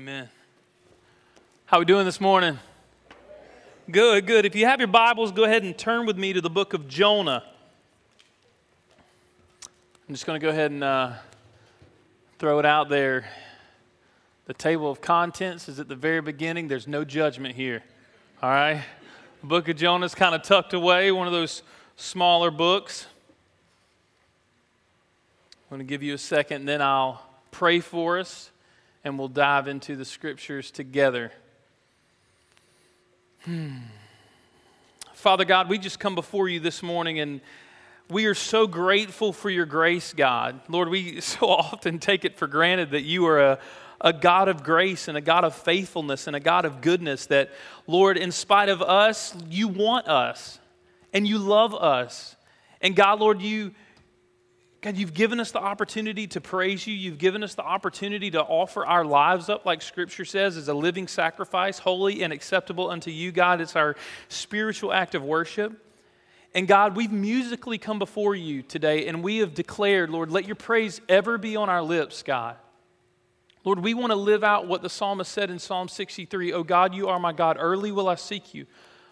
Amen. How are we doing this morning? Good, good. If you have your Bibles, go ahead and turn with me to the book of Jonah. I'm just going to go ahead and uh, throw it out there. The table of contents is at the very beginning. There's no judgment here. All right? The book of Jonah is kind of tucked away, one of those smaller books. I'm going to give you a second, then I'll pray for us and we'll dive into the scriptures together. Hmm. Father God, we just come before you this morning and we are so grateful for your grace, God. Lord, we so often take it for granted that you are a, a God of grace and a God of faithfulness and a God of goodness. That, Lord, in spite of us, you want us and you love us. And God, Lord, you God, you've given us the opportunity to praise you. You've given us the opportunity to offer our lives up, like Scripture says, as a living sacrifice, holy and acceptable unto you, God. It's our spiritual act of worship. And God, we've musically come before you today and we have declared, Lord, let your praise ever be on our lips, God. Lord, we want to live out what the psalmist said in Psalm 63 Oh God, you are my God. Early will I seek you.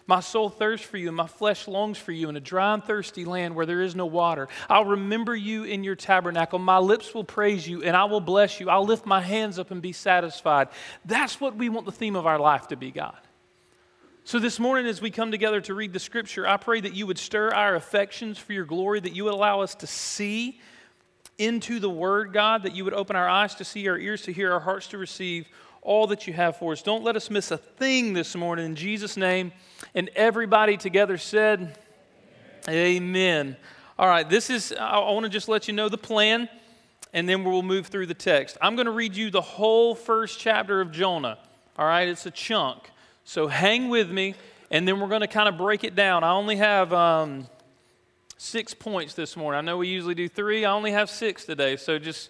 My soul thirsts for you, and my flesh longs for you in a dry and thirsty land where there is no water. I'll remember you in your tabernacle. My lips will praise you, and I will bless you. I'll lift my hands up and be satisfied. That's what we want the theme of our life to be, God. So, this morning, as we come together to read the scripture, I pray that you would stir our affections for your glory, that you would allow us to see into the word, God, that you would open our eyes to see, our ears to hear, our hearts to receive all that you have for us. Don't let us miss a thing this morning. In Jesus' name. And everybody together said, Amen. Amen. All right, this is, I want to just let you know the plan, and then we'll move through the text. I'm going to read you the whole first chapter of Jonah. All right, it's a chunk. So hang with me, and then we're going to kind of break it down. I only have um, six points this morning. I know we usually do three, I only have six today, so just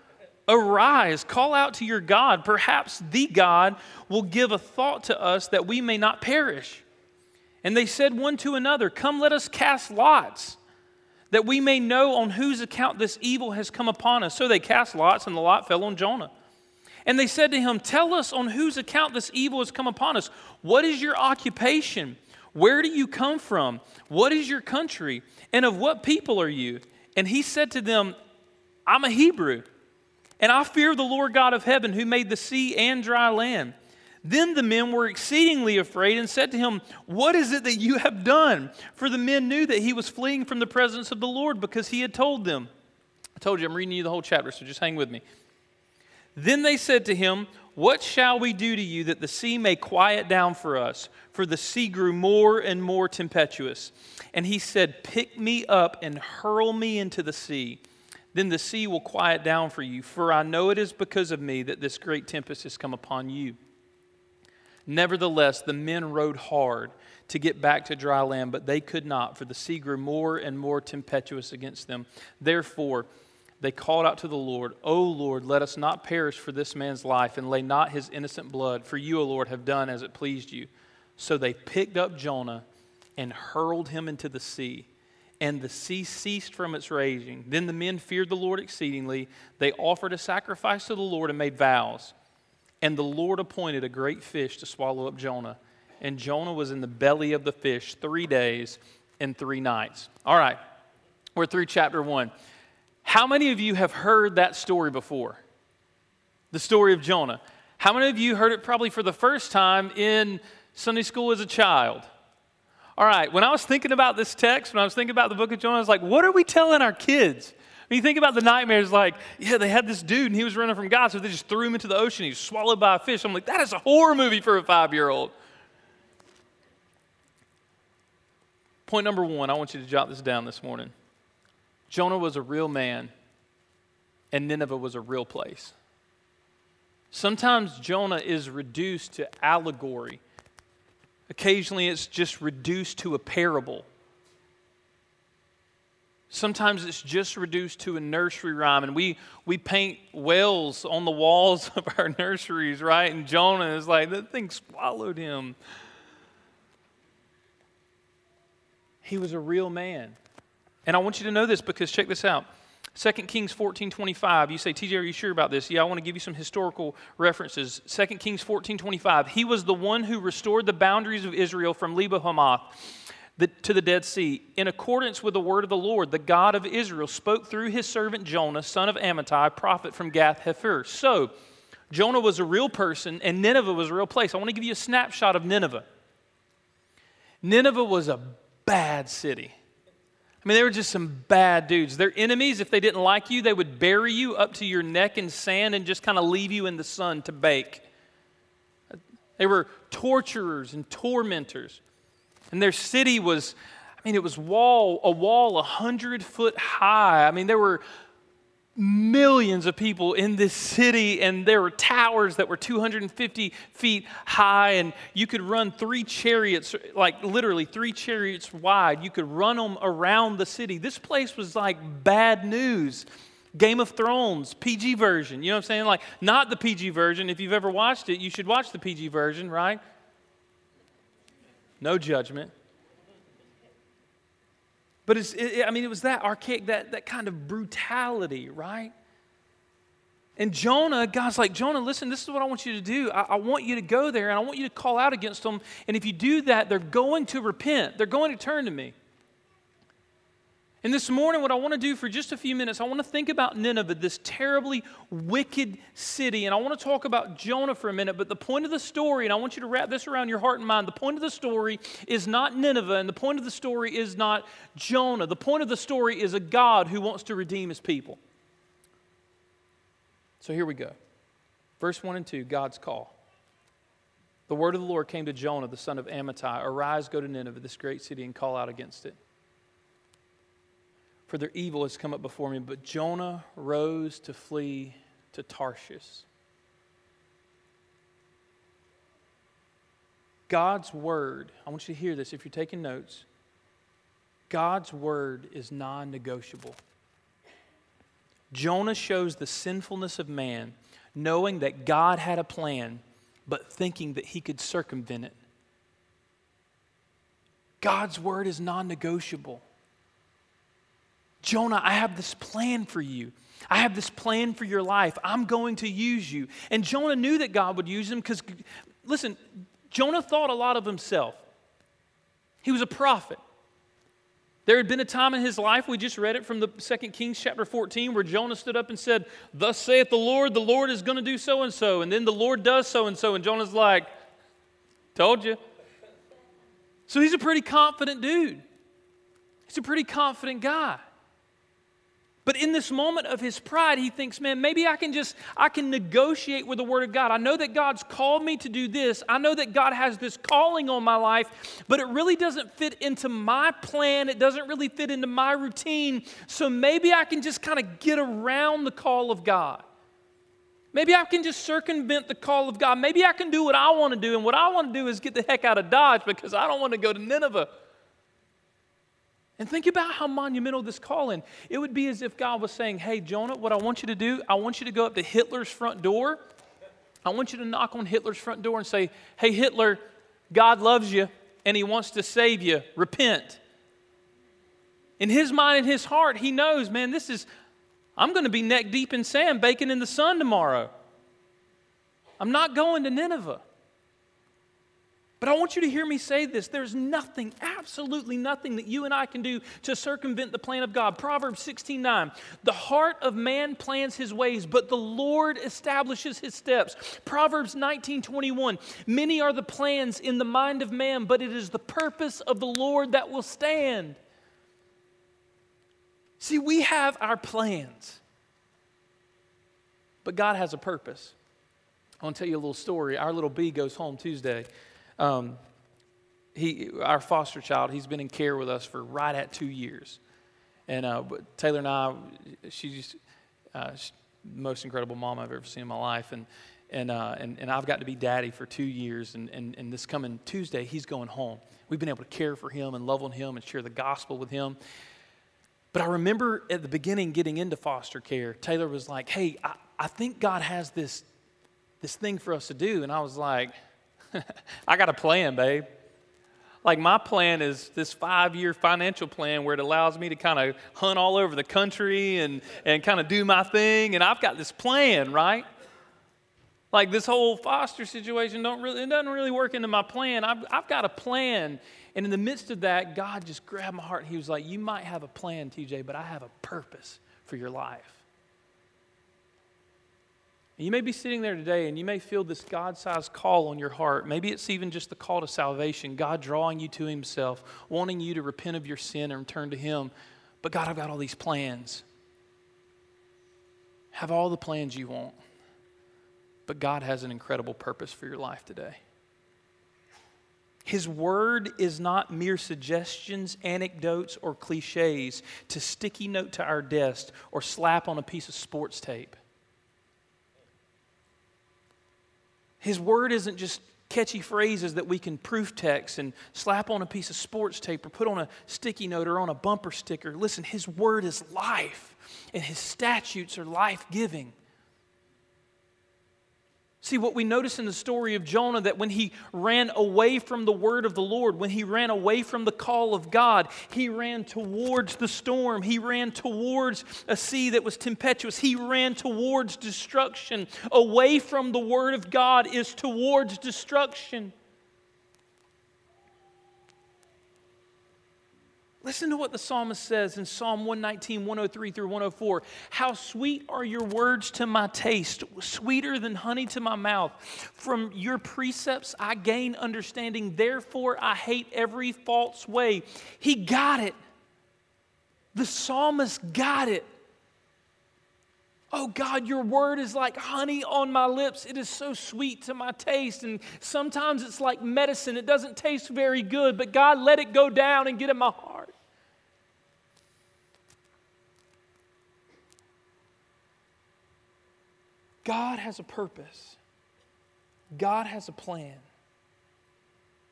Arise, call out to your God. Perhaps the God will give a thought to us that we may not perish. And they said one to another, Come, let us cast lots, that we may know on whose account this evil has come upon us. So they cast lots, and the lot fell on Jonah. And they said to him, Tell us on whose account this evil has come upon us. What is your occupation? Where do you come from? What is your country? And of what people are you? And he said to them, I'm a Hebrew and I fear the Lord God of heaven who made the sea and dry land. Then the men were exceedingly afraid and said to him, What is it that you have done? For the men knew that he was fleeing from the presence of the Lord because he had told them. I told you I'm reading you the whole chapter, so just hang with me. Then they said to him, What shall we do to you that the sea may quiet down for us? For the sea grew more and more tempestuous. And he said, Pick me up and hurl me into the sea then the sea will quiet down for you, for I know it is because of me that this great tempest has come upon you. Nevertheless, the men rowed hard to get back to dry land, but they could not, for the sea grew more and more tempestuous against them. Therefore, they called out to the Lord, O Lord, let us not perish for this man's life, and lay not his innocent blood, for you, O Lord, have done as it pleased you. So they picked up Jonah and hurled him into the sea and the sea ceased from its raging. Then the men feared the Lord exceedingly. They offered a sacrifice to the Lord and made vows. And the Lord appointed a great fish to swallow up Jonah. And Jonah was in the belly of the fish three days and three nights. All right, we're through chapter one. How many of you have heard that story before? The story of Jonah. How many of you heard it probably for the first time in Sunday school as a child? All right, when I was thinking about this text, when I was thinking about the book of Jonah, I was like, what are we telling our kids? When you think about the nightmares, like, yeah, they had this dude and he was running from God, so they just threw him into the ocean. He was swallowed by a fish. I'm like, that is a horror movie for a five year old. Point number one, I want you to jot this down this morning. Jonah was a real man, and Nineveh was a real place. Sometimes Jonah is reduced to allegory. Occasionally, it's just reduced to a parable. Sometimes it's just reduced to a nursery rhyme, and we, we paint whales on the walls of our nurseries, right? And Jonah is like, that thing swallowed him. He was a real man. And I want you to know this because check this out. 2 Kings 14 25. You say, TJ, are you sure about this? Yeah, I want to give you some historical references. 2 Kings 14 25. He was the one who restored the boundaries of Israel from Lebo Hamath to the Dead Sea. In accordance with the word of the Lord, the God of Israel spoke through his servant Jonah, son of Amittai, prophet from Gath Hepher. So, Jonah was a real person and Nineveh was a real place. I want to give you a snapshot of Nineveh. Nineveh was a bad city. I mean, they were just some bad dudes. Their enemies, if they didn't like you, they would bury you up to your neck in sand and just kind of leave you in the sun to bake. They were torturers and tormentors. And their city was, I mean, it was wall, a wall a hundred foot high. I mean, there were millions of people in this city, and there were towers that were 250 feet high, and you could run three chariots, like literally three chariots wide. You could run them around the city. This place was like bad news. Game of Thrones, PG version. You know what I'm saying? Like, not the PG version. If you've ever watched it, you should watch the PG version, right? No judgment. But it's, it, I mean, it was that archaic, that, that kind of brutality, right? And Jonah, God's like, Jonah, listen, this is what I want you to do. I, I, want you to go there and I want you to call out against them. And if you do that, they're going to repent, they're going to turn to me. And this morning, what I want to do for just a few minutes, I want to think about Nineveh, this terribly wicked city. And I want to talk about Jonah for a minute. But the point of the story, and I want you to wrap this around your heart and mind the point of the story is not Nineveh, and the point of the story is not Jonah. The point of the story is a God who wants to redeem his people. So here we go. Verse 1 and 2 God's call. The word of the Lord came to Jonah, the son of Amittai Arise, go to Nineveh, this great city, and call out against it for their evil has come up before me. But Jonah rose to flee to Tarshish. God's word, I want you to hear this if you're taking notes. God's word is non negotiable. Jonah shows the sinfulness of man, knowing that God had a plan, but thinking that he could circumvent it. God's word is non negotiable. Jonah, I have this plan for you. I have this plan for your life. I'm going to use you. And Jonah knew that God would use him because, listen, Jonah thought a lot of himself. He was a prophet. There had been a time in his life, we just read it from the Second Kings chapter 14, where Jonah stood up and said, Thus saith the Lord, the Lord is going to do so and so. And then the Lord does so and so. And Jonah's like, Told you. So he's a pretty confident dude. He's a pretty confident guy. But in this moment of his pride, he thinks, man, maybe I can just, I can negotiate with the Word of God. I know that God's called me to do this. I know that God has this calling on my life, but it really doesn't fit into my plan. It doesn't really fit into my routine. So maybe I can just kind of get around the call of God. Maybe I can just circumvent the call of God. Maybe I can do what I want to do. And what I want to do is get the heck out of Dodge because I don't want to go to Nineveh. And think about how monumental this calling. It would be as if God was saying, Hey, Jonah, what I want you to do, I want you to go up to Hitler's front door. I want you to knock on Hitler's front door and say, Hey, Hitler, God loves you and he wants to save you. Repent. In his mind and his heart, he knows, man, this is, I'm going to be neck deep in sand baking in the sun tomorrow. I'm not going to Nineveh. But I want you to hear me say this. There's nothing, absolutely nothing that you and I can do to circumvent the plan of God. Proverbs 16 9. The heart of man plans his ways, but the Lord establishes his steps. Proverbs 19 21. Many are the plans in the mind of man, but it is the purpose of the Lord that will stand. See, we have our plans, but God has a purpose. I want to tell you a little story. Our little B goes home Tuesday. Um, he, our foster child, he's been in care with us for right at two years. And uh, Taylor and I, she's, uh, the most incredible mom I've ever seen in my life. And, and, uh, and, and I've got to be daddy for two years. And, and, and this coming Tuesday, he's going home. We've been able to care for him and love on him and share the gospel with him. But I remember at the beginning getting into foster care, Taylor was like, hey, I, I think God has this, this thing for us to do. And I was like, I got a plan, babe. Like, my plan is this five year financial plan where it allows me to kind of hunt all over the country and, and kind of do my thing. And I've got this plan, right? Like, this whole foster situation don't really, it doesn't really work into my plan. I've, I've got a plan. And in the midst of that, God just grabbed my heart. He was like, You might have a plan, TJ, but I have a purpose for your life. And you may be sitting there today and you may feel this God sized call on your heart. Maybe it's even just the call to salvation, God drawing you to Himself, wanting you to repent of your sin and turn to Him. But God, I've got all these plans. Have all the plans you want. But God has an incredible purpose for your life today. His word is not mere suggestions, anecdotes, or cliches to sticky note to our desk or slap on a piece of sports tape. His word isn't just catchy phrases that we can proof text and slap on a piece of sports tape or put on a sticky note or on a bumper sticker. Listen, His word is life, and His statutes are life giving. See, what we notice in the story of Jonah that when he ran away from the word of the Lord, when he ran away from the call of God, he ran towards the storm. He ran towards a sea that was tempestuous. He ran towards destruction. Away from the word of God is towards destruction. Listen to what the psalmist says in Psalm 119, 103 through 104. How sweet are your words to my taste, sweeter than honey to my mouth. From your precepts I gain understanding, therefore I hate every false way. He got it. The psalmist got it. Oh God, your word is like honey on my lips. It is so sweet to my taste. And sometimes it's like medicine. It doesn't taste very good, but God, let it go down and get in my heart. God has a purpose, God has a plan.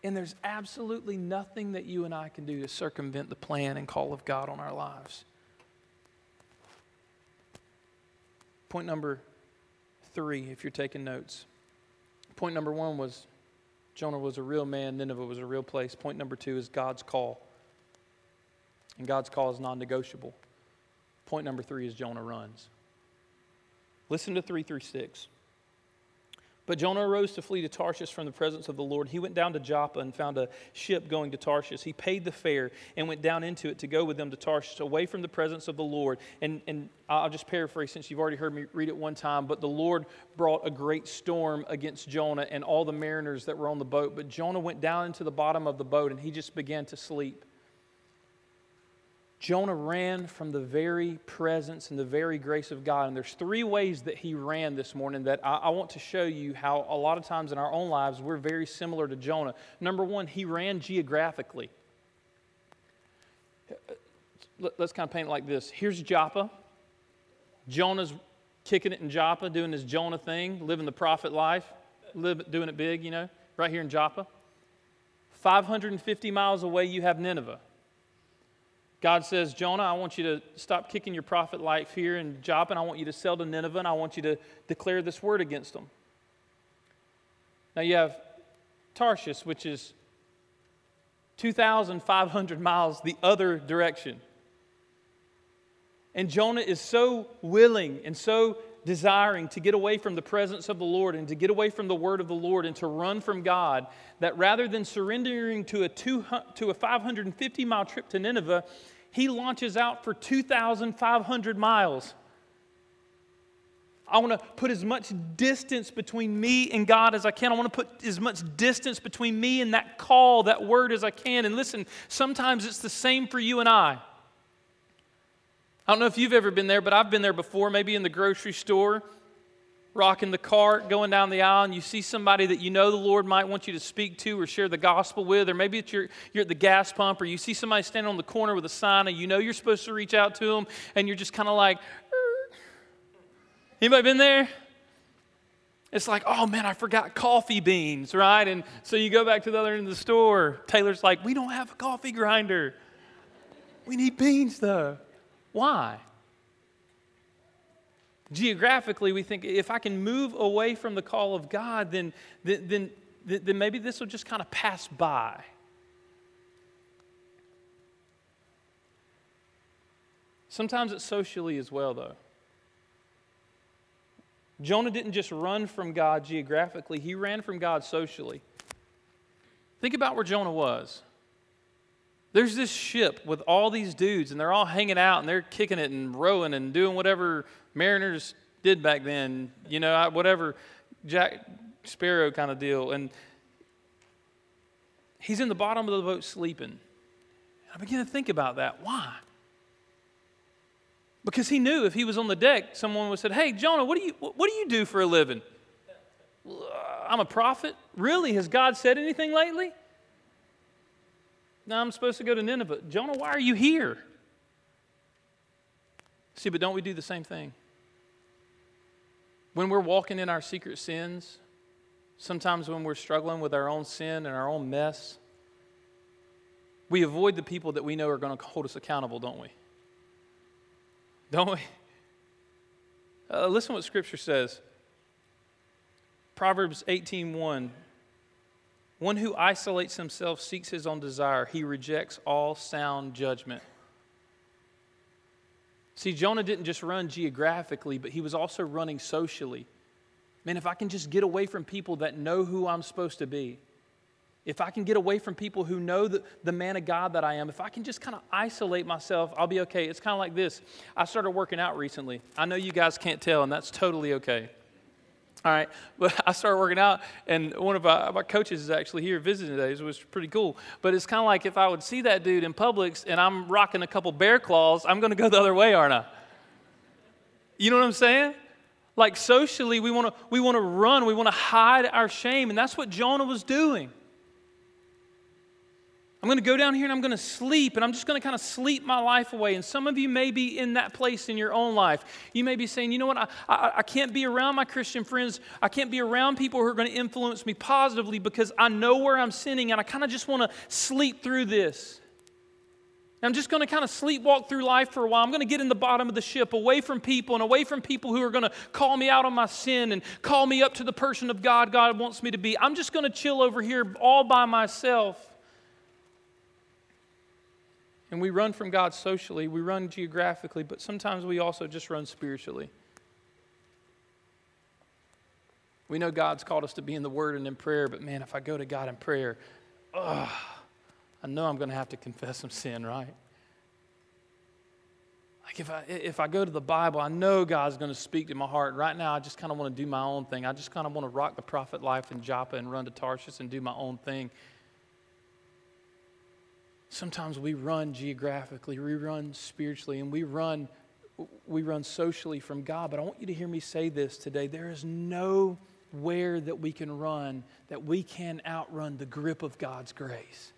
And there's absolutely nothing that you and I can do to circumvent the plan and call of God on our lives. Point number three, if you're taking notes. Point number one was Jonah was a real man, Nineveh was a real place. Point number two is God's call. And God's call is non negotiable. Point number three is Jonah runs. Listen to 336. But Jonah arose to flee to Tarshish from the presence of the Lord. He went down to Joppa and found a ship going to Tarshish. He paid the fare and went down into it to go with them to Tarshish, away from the presence of the Lord. And, and I'll just paraphrase since you've already heard me read it one time. But the Lord brought a great storm against Jonah and all the mariners that were on the boat. But Jonah went down into the bottom of the boat and he just began to sleep. Jonah ran from the very presence and the very grace of God. And there's three ways that he ran this morning that I, I, want to show you how a lot of times in our own lives we're very similar to Jonah. Number one, he ran geographically. Let's kind of paint it like this. Here's Joppa. Jonah's kicking it in Joppa, doing his Jonah thing, living the prophet life, live, doing it big, you know, right here in Joppa. 550 miles away, you have Nineveh. God says, Jonah, I want you to stop kicking your prophet life here in Joppa, and I want you to sail to Nineveh, and I want you to declare this word against them. Now you have Tarshish, which is 2,500 miles the other direction. And Jonah is so willing and so desiring to get away from the presence of the Lord and to get away from the word of the Lord and to run from God that rather than surrendering to a, two, to a 550 mile trip to Nineveh, he launches out for 2,500 miles. I want to put as much distance between me and God as I can. I want to put as much distance between me and that call, that word as I can. And listen, sometimes it's the same for you and I. I don't know if you've ever been there, but I've been there before, maybe in the grocery store, rocking the cart, going down the aisle, and you see somebody that you know the Lord might want you to speak to or share the gospel with, or maybe it's your, you're at the gas pump, or you see somebody standing on the corner with a sign, and you know you're supposed to reach out to them, and you're just kind of like, Anybody been there? It's like, oh man, I forgot coffee beans, right? And so you go back to the other end of the store. Taylor's like, we don't have a coffee grinder. We need beans though. Why? Geographically, we think if I can move away from the call of God, then, then, then, then maybe this will just kind of pass by. Sometimes it's socially as well, though. Jonah didn't just run from God geographically, he ran from God socially. Think about where Jonah was. There's this ship with all these dudes, and they're all hanging out and they're kicking it and rowing and doing whatever mariners did back then, you know, whatever Jack Sparrow kind of deal. And he's in the bottom of the boat sleeping. And I begin to think about that. Why? Because he knew if he was on the deck, someone would said, Hey, Jonah, what do you, what do, you do for a living? I'm a prophet. Really? Has God said anything lately? No, I'm supposed to go to Nineveh. Jonah, why are you here? See, but don't we do the same thing? When we're walking in our secret sins, sometimes when we're struggling with our own sin and our own mess, we avoid the people that we know are going to hold us accountable, don't we? Don't we? Uh, listen what Scripture says. Proverbs 18:1. One who isolates himself seeks his own desire. He rejects all sound judgment. See, Jonah didn't just run geographically, but he was also running socially. Man, if I can just get away from people that know who I'm supposed to be, if I can get away from people who know the, the man of God that I am, if I can just kind of isolate myself, I'll be okay. It's kind of like this. I started working out recently. I know you guys can't tell, and that's totally okay. All right, but I started working out, and one of my, my coaches is actually here visiting today, so it was pretty cool. But it's kind of like if I would see that dude in Publix and I'm rocking a couple bear claws, I'm going to go the other way, aren't I? You know what I'm saying? Like socially, we want to we want to run, we want to hide our shame, and that's what Jonah was doing. I'm going to go down here and I'm going to sleep, and I'm just going to kind of sleep my life away. And some of you may be in that place in your own life. You may be saying, you know what, I, I, I can't be around my Christian friends. I can't be around people who are going to influence me positively because I know where I'm sinning, and I kind of just want to sleep through this. I'm just going to kind of sleepwalk through life for a while. I'm going to get in the bottom of the ship, away from people and away from people who are going to call me out on my sin and call me up to the person of God God wants me to be. I'm just going to chill over here all by myself. And we run from God socially, we run geographically, but sometimes we also just run spiritually. We know God's called us to be in the Word and in prayer, but man, if I go to God in prayer, ugh, I know I'm going to have to confess some sin, right? Like if I, if I go to the Bible, I know God's going to speak to my heart. Right now, I just kind of want to do my own thing. I just kind of want to rock the prophet life in Joppa and run to Tarshish and do my own thing. Sometimes we run geographically, we run spiritually, and we run we run socially from God. But I want you to hear me say this today. There is nowhere that we can run that we can outrun the grip of God's grace.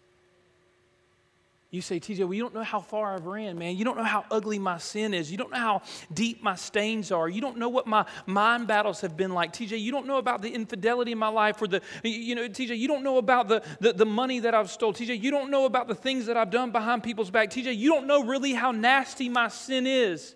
You say, TJ, well, you don't know how far I've ran, man. You don't know how ugly my sin is. You don't know how deep my stains are. You don't know what my mind battles have been like. TJ, you don't know about the infidelity in my life or the, you know, TJ, you don't know about the, the, the money that I've stole. TJ, you don't know about the things that I've done behind people's back. TJ, you don't know really how nasty my sin is.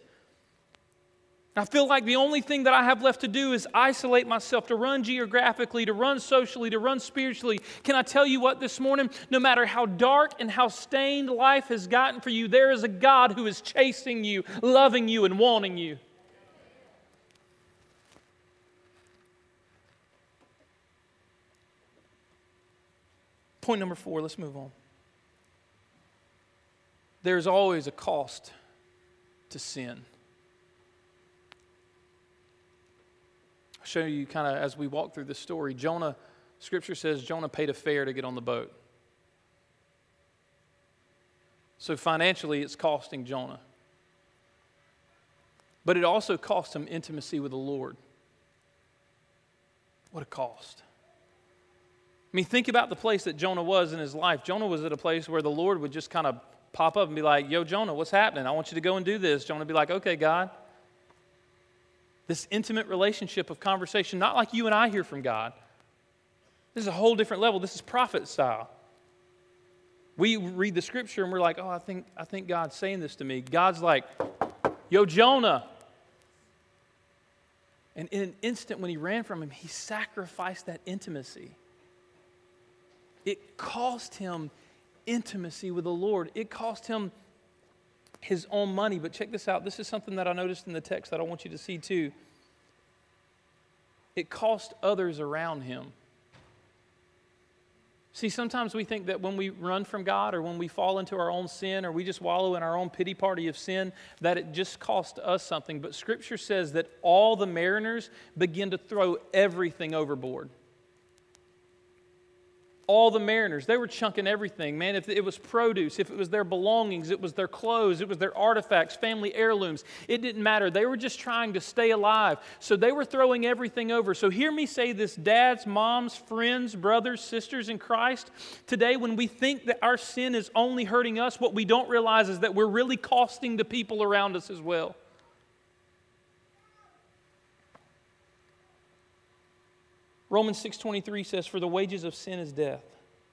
I feel like the only thing that I have left to do is isolate myself, to run geographically, to run socially, to run spiritually. Can I tell you what this morning? No matter how dark and how stained life has gotten for you, there is a God who is chasing you, loving you, and wanting you. Point number four, let's move on. There's always a cost to sin. Show you kind of as we walk through this story. Jonah, scripture says Jonah paid a fare to get on the boat. So financially, it's costing Jonah. But it also cost him intimacy with the Lord. What a cost. I mean, think about the place that Jonah was in his life. Jonah was at a place where the Lord would just kind of pop up and be like, Yo, Jonah, what's happening? I want you to go and do this. Jonah would be like, Okay, God. This intimate relationship of conversation, not like you and I hear from God. This is a whole different level. This is prophet style. We read the scripture and we're like, oh, I think, I think God's saying this to me. God's like, yo, Jonah. And in an instant, when he ran from him, he sacrificed that intimacy. It cost him intimacy with the Lord. It cost him his own money. But check this out. This is something that I noticed in the text that I want you to see too. It cost others around him. See, sometimes we think that when we run from God or when we fall into our own sin or we just wallow in our own pity party of sin, that it just costs us something. But Scripture says that all the mariners begin to throw everything overboard all the mariners. They were chunking everything man. If it was produce if it was their belongings it was their clothes it was their artifacts family heirlooms. It didn't matter. They were just trying to stay alive. So they were throwing everything over. So hear me say this dads moms friends brothers sisters in christ today when we think that our sin is only hurting us what we don't realize is that we're really costing the people around us as well Romans 6:23 says for the wages of sin is death.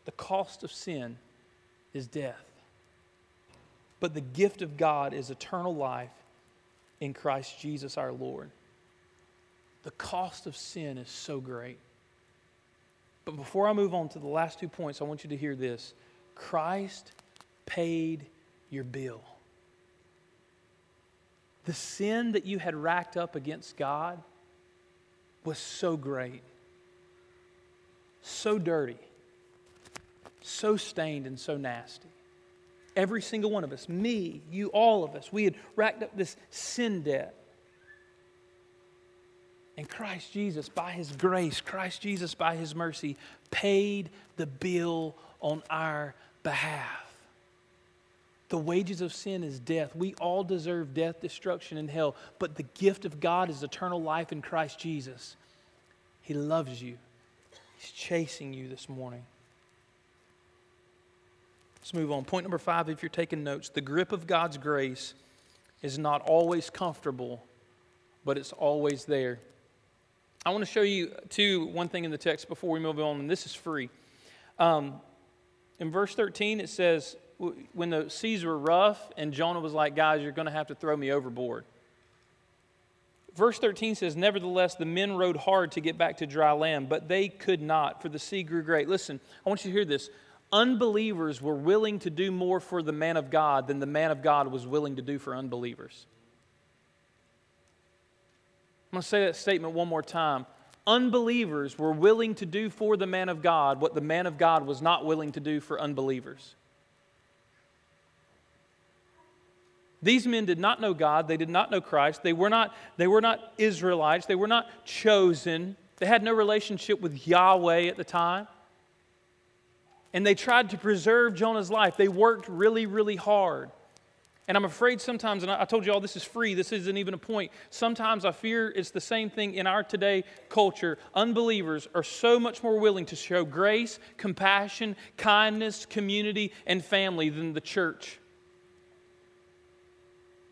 The cost of sin is death. But the gift of God is eternal life in Christ Jesus our Lord. The cost of sin is so great. But before I move on to the last two points, I want you to hear this. Christ paid your bill. The sin that you had racked up against God was so great so dirty, so stained, and so nasty. Every single one of us, me, you, all of us, we had racked up this sin debt. And Christ Jesus, by His grace, Christ Jesus, by His mercy, paid the bill on our behalf. The wages of sin is death. We all deserve death, destruction, and hell. But the gift of God is eternal life in Christ Jesus. He loves you. He's chasing you this morning. Let's move on. Point number five, if you're taking notes, the grip of God's grace is not always comfortable, but it's always there. I want to show you, too, one thing in the text before we move on, and this is free. Um, in verse 13, it says, when the seas were rough, and Jonah was like, Guys, you're going to have to throw me overboard. Verse 13 says, Nevertheless, the men rowed hard to get back to dry land, but they could not, for the sea grew great. Listen, I want you to hear this. Unbelievers were willing to do more for the man of God than the man of God was willing to do for unbelievers. I'm going to say that statement one more time. Unbelievers were willing to do for the man of God what the man of God was not willing to do for unbelievers. These men did not know God. They did not know Christ. They were not, they were not Israelites. They were not chosen. They had no relationship with Yahweh at the time. And they tried to preserve Jonah's life. They worked really, really hard. And I'm afraid sometimes, and I told you all this is free, this isn't even a point. Sometimes I fear it's the same thing in our today culture. Unbelievers are so much more willing to show grace, compassion, kindness, community, and family than the church.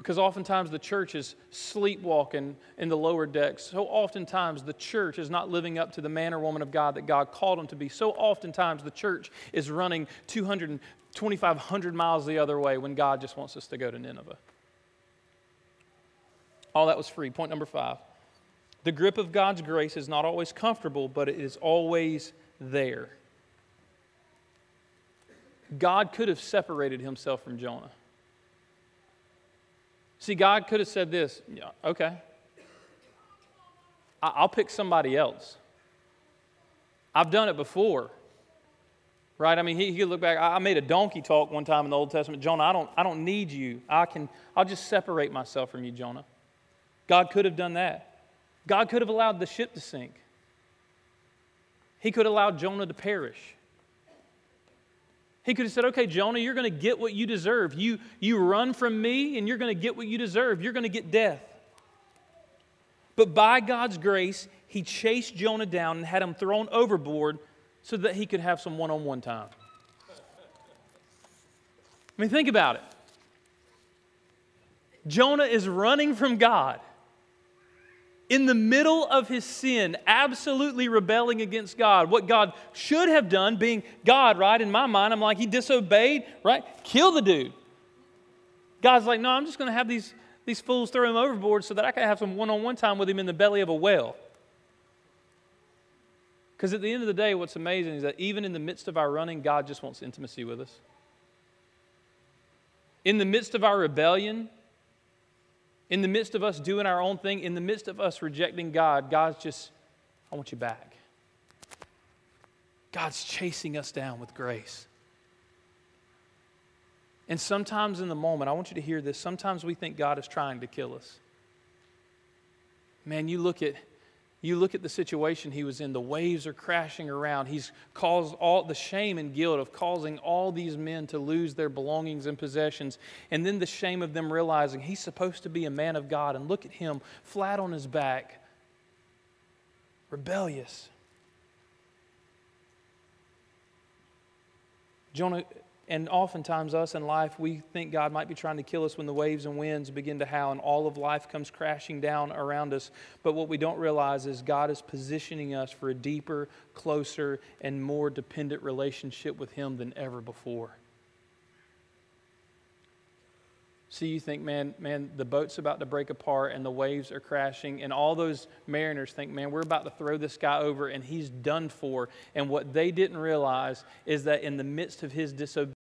Because oftentimes the church is sleepwalking in the lower decks. So oftentimes the church is not living up to the man or woman of God that God called them to be. So oftentimes the church is running 200, 2,500 miles the other way when God just wants us to go to Nineveh. All that was free. Point number five. The grip of God's grace is not always comfortable, but it is always there. God could have separated himself from Jonah. See, God could have said this yeah, okay, I'll pick somebody else. I've done it before. right? I mean, he, he could look back. I, made a donkey talk one time in the Old Testament. Jonah, I don't, I don't need you. I can, I'll just separate myself from you, Jonah. God could have done that. God could have allowed the ship to sink. He could have allowed Jonah to perish. He could have said, okay, Jonah, you're going to get what you deserve. You, you run from me and you're going to get what you deserve. You're going to get death. But by God's grace, he chased Jonah down and had him thrown overboard so that he could have some one on one time. I mean, think about it. Jonah is running from God in the middle of his sin, absolutely rebelling against God. What God should have done, being God, right? In my mind, I'm like, he disobeyed, right? Kill the dude. God's like, no, I'm just going to have these, these fools throw him overboard so that I can have some one on one time with him in the belly of a whale. Because at the end of the day, what's amazing is that even in the midst of our running, God just wants intimacy with us. In the midst of our rebellion, in the midst of us doing our own thing, in the midst of us rejecting God, God's just, I want you back. God's chasing us down with grace. And sometimes in the moment, I want you to hear this, sometimes we think God is trying to kill us. Man, you look at you look at the situation he was in, the waves are crashing around. He's caused all the shame and guilt of causing all these men to lose their belongings and possessions. And then the shame of them realizing he's supposed to be a man of God. And look at him, flat on his back, rebellious. Jonah and oftentimes, us in life, we think God might be trying to kill us when the waves and winds begin to howl and all of life comes crashing down around us. But what we don't realize is God is positioning us for a deeper, closer, and more dependent relationship with Him than ever before. See, you think, man, man, the boat's about to break apart and the waves are crashing, and all those mariners think, man, we're about to throw this guy over and he's done for. And what they didn't realize is that in the midst of his disobedience,